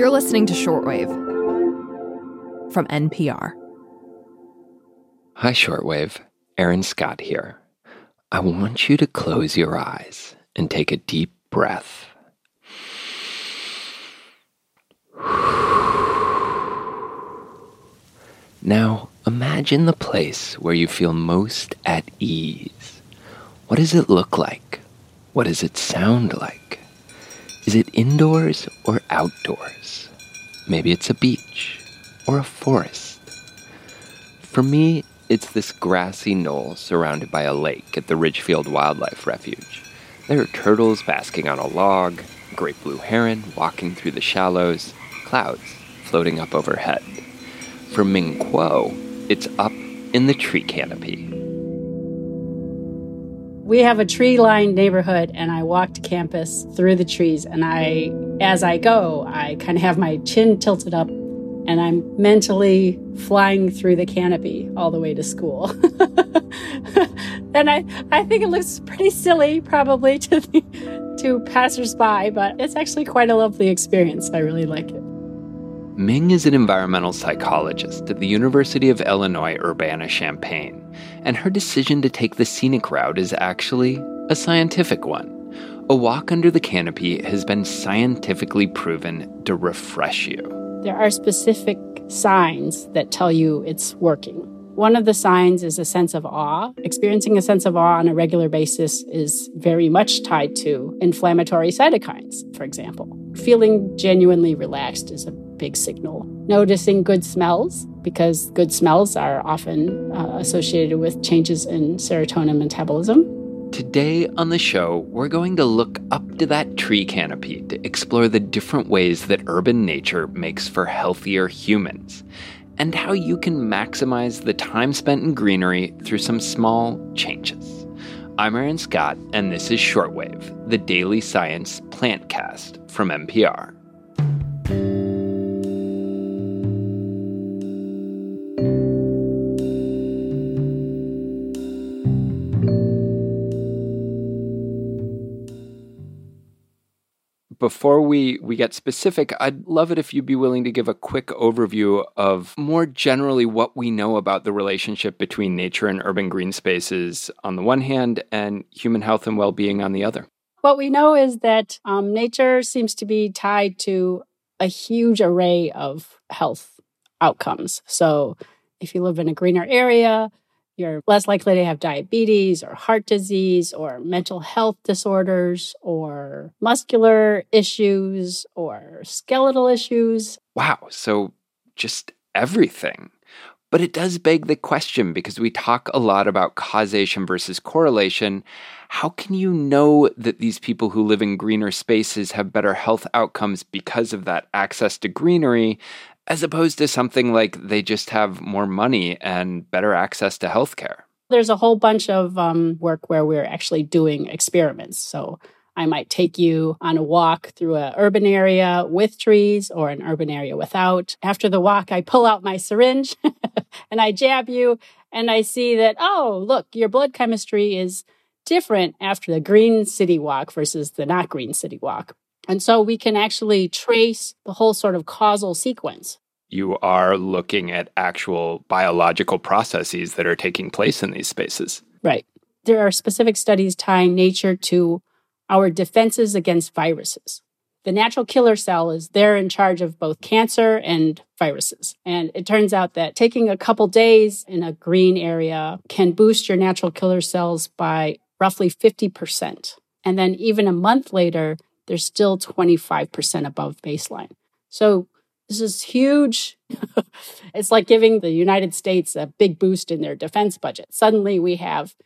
You're listening to Shortwave from NPR. Hi, Shortwave. Aaron Scott here. I want you to close your eyes and take a deep breath. Now, imagine the place where you feel most at ease. What does it look like? What does it sound like? Is it indoors or outdoors? Maybe it's a beach or a forest. For me, it's this grassy knoll surrounded by a lake at the Ridgefield Wildlife Refuge. There are turtles basking on a log, great blue heron walking through the shallows, clouds floating up overhead. For Ming Kuo, it's up in the tree canopy. We have a tree lined neighborhood, and I walk to campus through the trees. And I, as I go, I kind of have my chin tilted up and I'm mentally flying through the canopy all the way to school. and I, I think it looks pretty silly probably to the, to passersby, but it's actually quite a lovely experience. I really like it. Ming is an environmental psychologist at the University of Illinois Urbana-Champaign, and her decision to take the scenic route is actually a scientific one. A walk under the canopy has been scientifically proven to refresh you. There are specific signs that tell you it's working. One of the signs is a sense of awe. Experiencing a sense of awe on a regular basis is very much tied to inflammatory cytokines, for example. Feeling genuinely relaxed is a big signal. Noticing good smells, because good smells are often uh, associated with changes in serotonin metabolism. Today on the show, we're going to look up to that tree canopy to explore the different ways that urban nature makes for healthier humans and how you can maximize the time spent in greenery through some small changes. I'm Aaron Scott, and this is Shortwave, the daily science plantcast from NPR. Before we, we get specific, I'd love it if you'd be willing to give a quick overview of more generally what we know about the relationship between nature and urban green spaces on the one hand and human health and well being on the other. What we know is that um, nature seems to be tied to a huge array of health outcomes. So, if you live in a greener area, you're less likely to have diabetes or heart disease or mental health disorders or muscular issues or skeletal issues. Wow. So just everything. But it does beg the question because we talk a lot about causation versus correlation. How can you know that these people who live in greener spaces have better health outcomes because of that access to greenery as opposed to something like they just have more money and better access to healthcare? There's a whole bunch of um, work where we're actually doing experiments. So I might take you on a walk through an urban area with trees or an urban area without. After the walk, I pull out my syringe and I jab you, and I see that, oh, look, your blood chemistry is different after the green city walk versus the not green city walk. And so we can actually trace the whole sort of causal sequence. You are looking at actual biological processes that are taking place in these spaces. Right. There are specific studies tying nature to our defenses against viruses. The natural killer cell is there in charge of both cancer and viruses. And it turns out that taking a couple days in a green area can boost your natural killer cells by roughly 50%. And then even a month later, they're still 25% above baseline. So this is huge. it's like giving the United States a big boost in their defense budget. Suddenly we have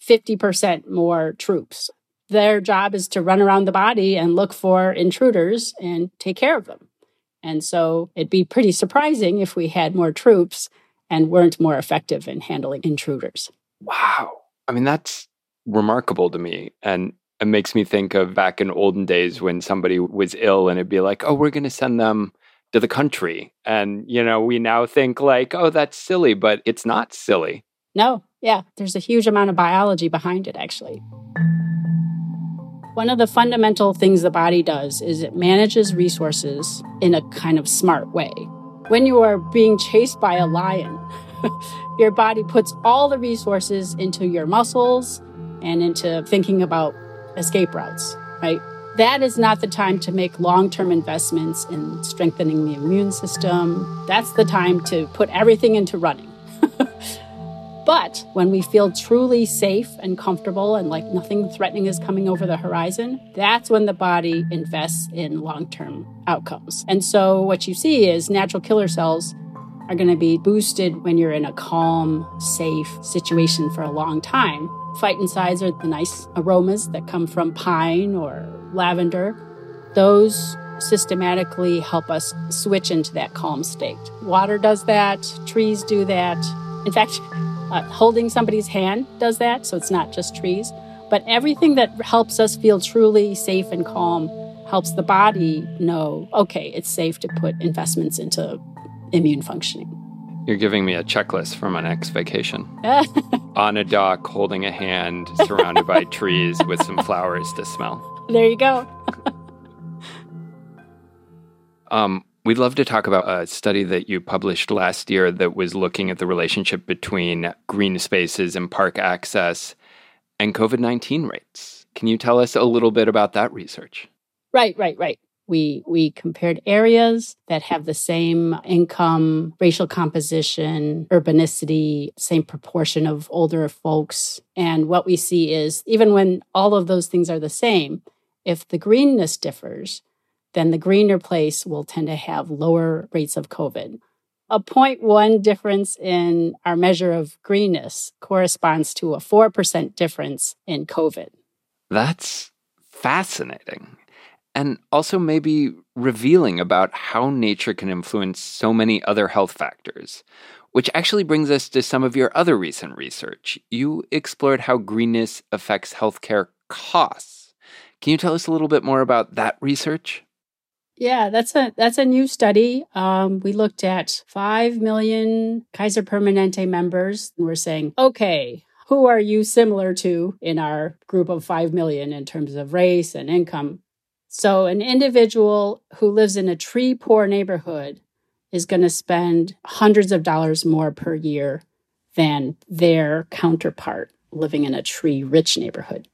50% more troops. Their job is to run around the body and look for intruders and take care of them. And so it'd be pretty surprising if we had more troops and weren't more effective in handling intruders. Wow. I mean, that's remarkable to me. And it makes me think of back in olden days when somebody was ill and it'd be like, oh, we're going to send them to the country. And, you know, we now think like, oh, that's silly, but it's not silly. No, yeah, there's a huge amount of biology behind it, actually. One of the fundamental things the body does is it manages resources in a kind of smart way. When you are being chased by a lion, your body puts all the resources into your muscles and into thinking about escape routes, right? That is not the time to make long term investments in strengthening the immune system. That's the time to put everything into running. but when we feel truly safe and comfortable and like nothing threatening is coming over the horizon, that's when the body invests in long term outcomes. And so what you see is natural killer cells are going to be boosted when you're in a calm, safe situation for a long time. Phytoncides are the nice aromas that come from pine or lavender, those systematically help us switch into that calm state. Water does that, trees do that. In fact, uh, holding somebody's hand does that, so it's not just trees. But everything that helps us feel truly safe and calm helps the body know, okay, it's safe to put investments into immune functioning. You're giving me a checklist for my next vacation. On a dock, holding a hand, surrounded by trees with some flowers to smell. There you go. um, we'd love to talk about a study that you published last year that was looking at the relationship between green spaces and park access and COVID 19 rates. Can you tell us a little bit about that research? Right, right, right. We we compared areas that have the same income, racial composition, urbanicity, same proportion of older folks. And what we see is even when all of those things are the same, if the greenness differs, then the greener place will tend to have lower rates of COVID. A 0.1 difference in our measure of greenness corresponds to a 4% difference in COVID. That's fascinating. And also, maybe revealing about how nature can influence so many other health factors. Which actually brings us to some of your other recent research. You explored how greenness affects healthcare costs. Can you tell us a little bit more about that research? Yeah, that's a that's a new study. Um, we looked at five million Kaiser Permanente members, and we're saying, okay, who are you similar to in our group of five million in terms of race and income? So, an individual who lives in a tree poor neighborhood is going to spend hundreds of dollars more per year than their counterpart living in a tree rich neighborhood.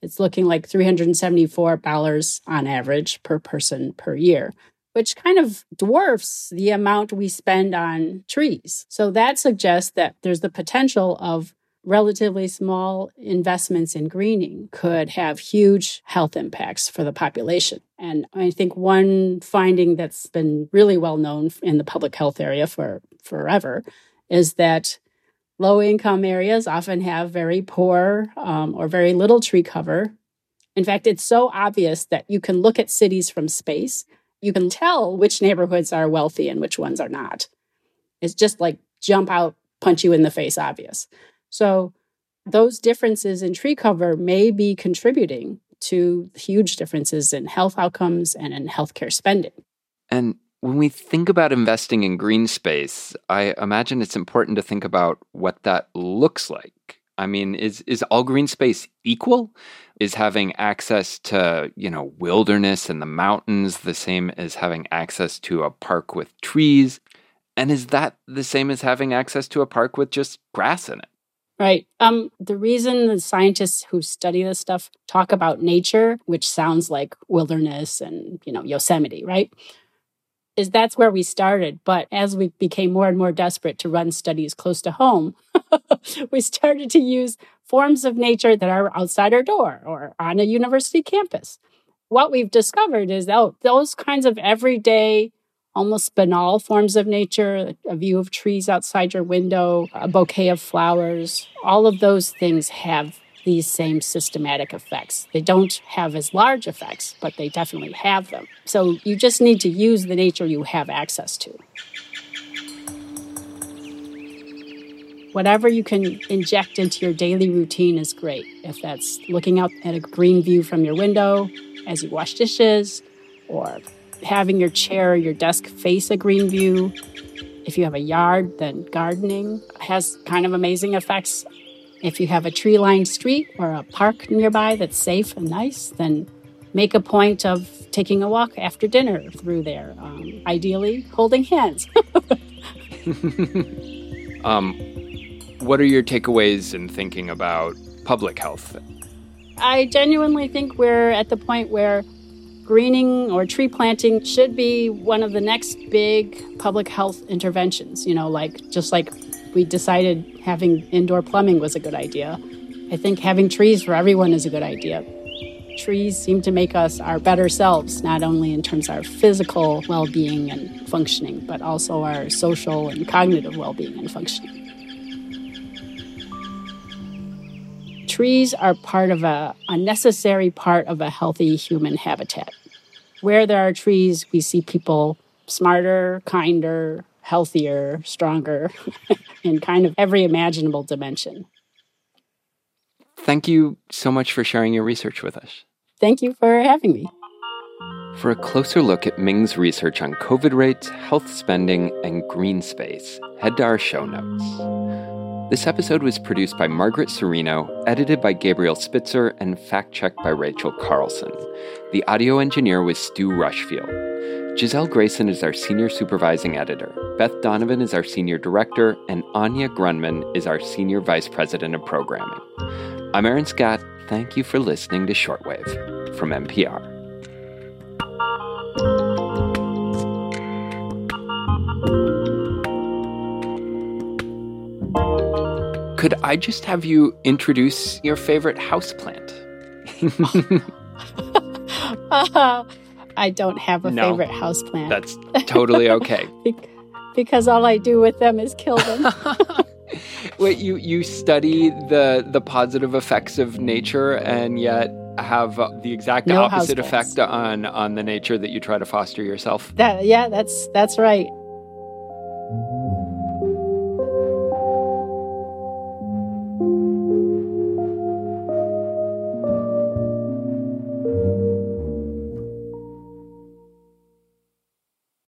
It's looking like $374 on average per person per year, which kind of dwarfs the amount we spend on trees. So that suggests that there's the potential of relatively small investments in greening could have huge health impacts for the population. And I think one finding that's been really well known in the public health area for forever is that Low income areas often have very poor um, or very little tree cover. In fact, it's so obvious that you can look at cities from space. You can tell which neighborhoods are wealthy and which ones are not. It's just like jump out, punch you in the face obvious. So, those differences in tree cover may be contributing to huge differences in health outcomes and in healthcare spending. And when we think about investing in green space, I imagine it's important to think about what that looks like. I mean, is is all green space equal? Is having access to, you know, wilderness and the mountains the same as having access to a park with trees? And is that the same as having access to a park with just grass in it? Right. Um, the reason the scientists who study this stuff talk about nature, which sounds like wilderness and, you know, Yosemite, right? is that's where we started. But as we became more and more desperate to run studies close to home, we started to use forms of nature that are outside our door or on a university campus. What we've discovered is oh, those kinds of everyday, almost banal forms of nature, a view of trees outside your window, a bouquet of flowers, all of those things have these same systematic effects. They don't have as large effects, but they definitely have them. So you just need to use the nature you have access to. Whatever you can inject into your daily routine is great. If that's looking out at a green view from your window as you wash dishes, or having your chair or your desk face a green view. If you have a yard, then gardening has kind of amazing effects If you have a tree lined street or a park nearby that's safe and nice, then make a point of taking a walk after dinner through there, um, ideally holding hands. um, what are your takeaways in thinking about public health? I genuinely think we're at the point where greening or tree planting should be one of the next big public health interventions. You know, like just like we decided having indoor plumbing was a good idea. I think having trees for everyone is a good idea. Trees seem to make us our better selves, not only in terms of our physical well being and functioning, but also our social and cognitive well being and functioning. Trees are part of a, a necessary part of a healthy human habitat. Where there are trees, we see people smarter, kinder, healthier, stronger in kind of every imaginable dimension. Thank you so much for sharing your research with us. Thank you for having me. For a closer look at Ming's research on COVID rates, health spending, and green space, head to our show notes. This episode was produced by Margaret Cirino, edited by Gabriel Spitzer, and fact checked by Rachel Carlson. The audio engineer was Stu Rushfield. Giselle Grayson is our senior supervising editor. Beth Donovan is our senior director, and Anya Grundmann is our senior vice president of programming. I'm Aaron Scott. Thank you for listening to Shortwave from NPR. Could I just have you introduce your favorite houseplant? uh, I don't have a no, favorite houseplant. That's totally okay. because all I do with them is kill them. Wait, you you study the the positive effects of nature and yet have the exact no opposite effect on on the nature that you try to foster yourself. That yeah, that's that's right.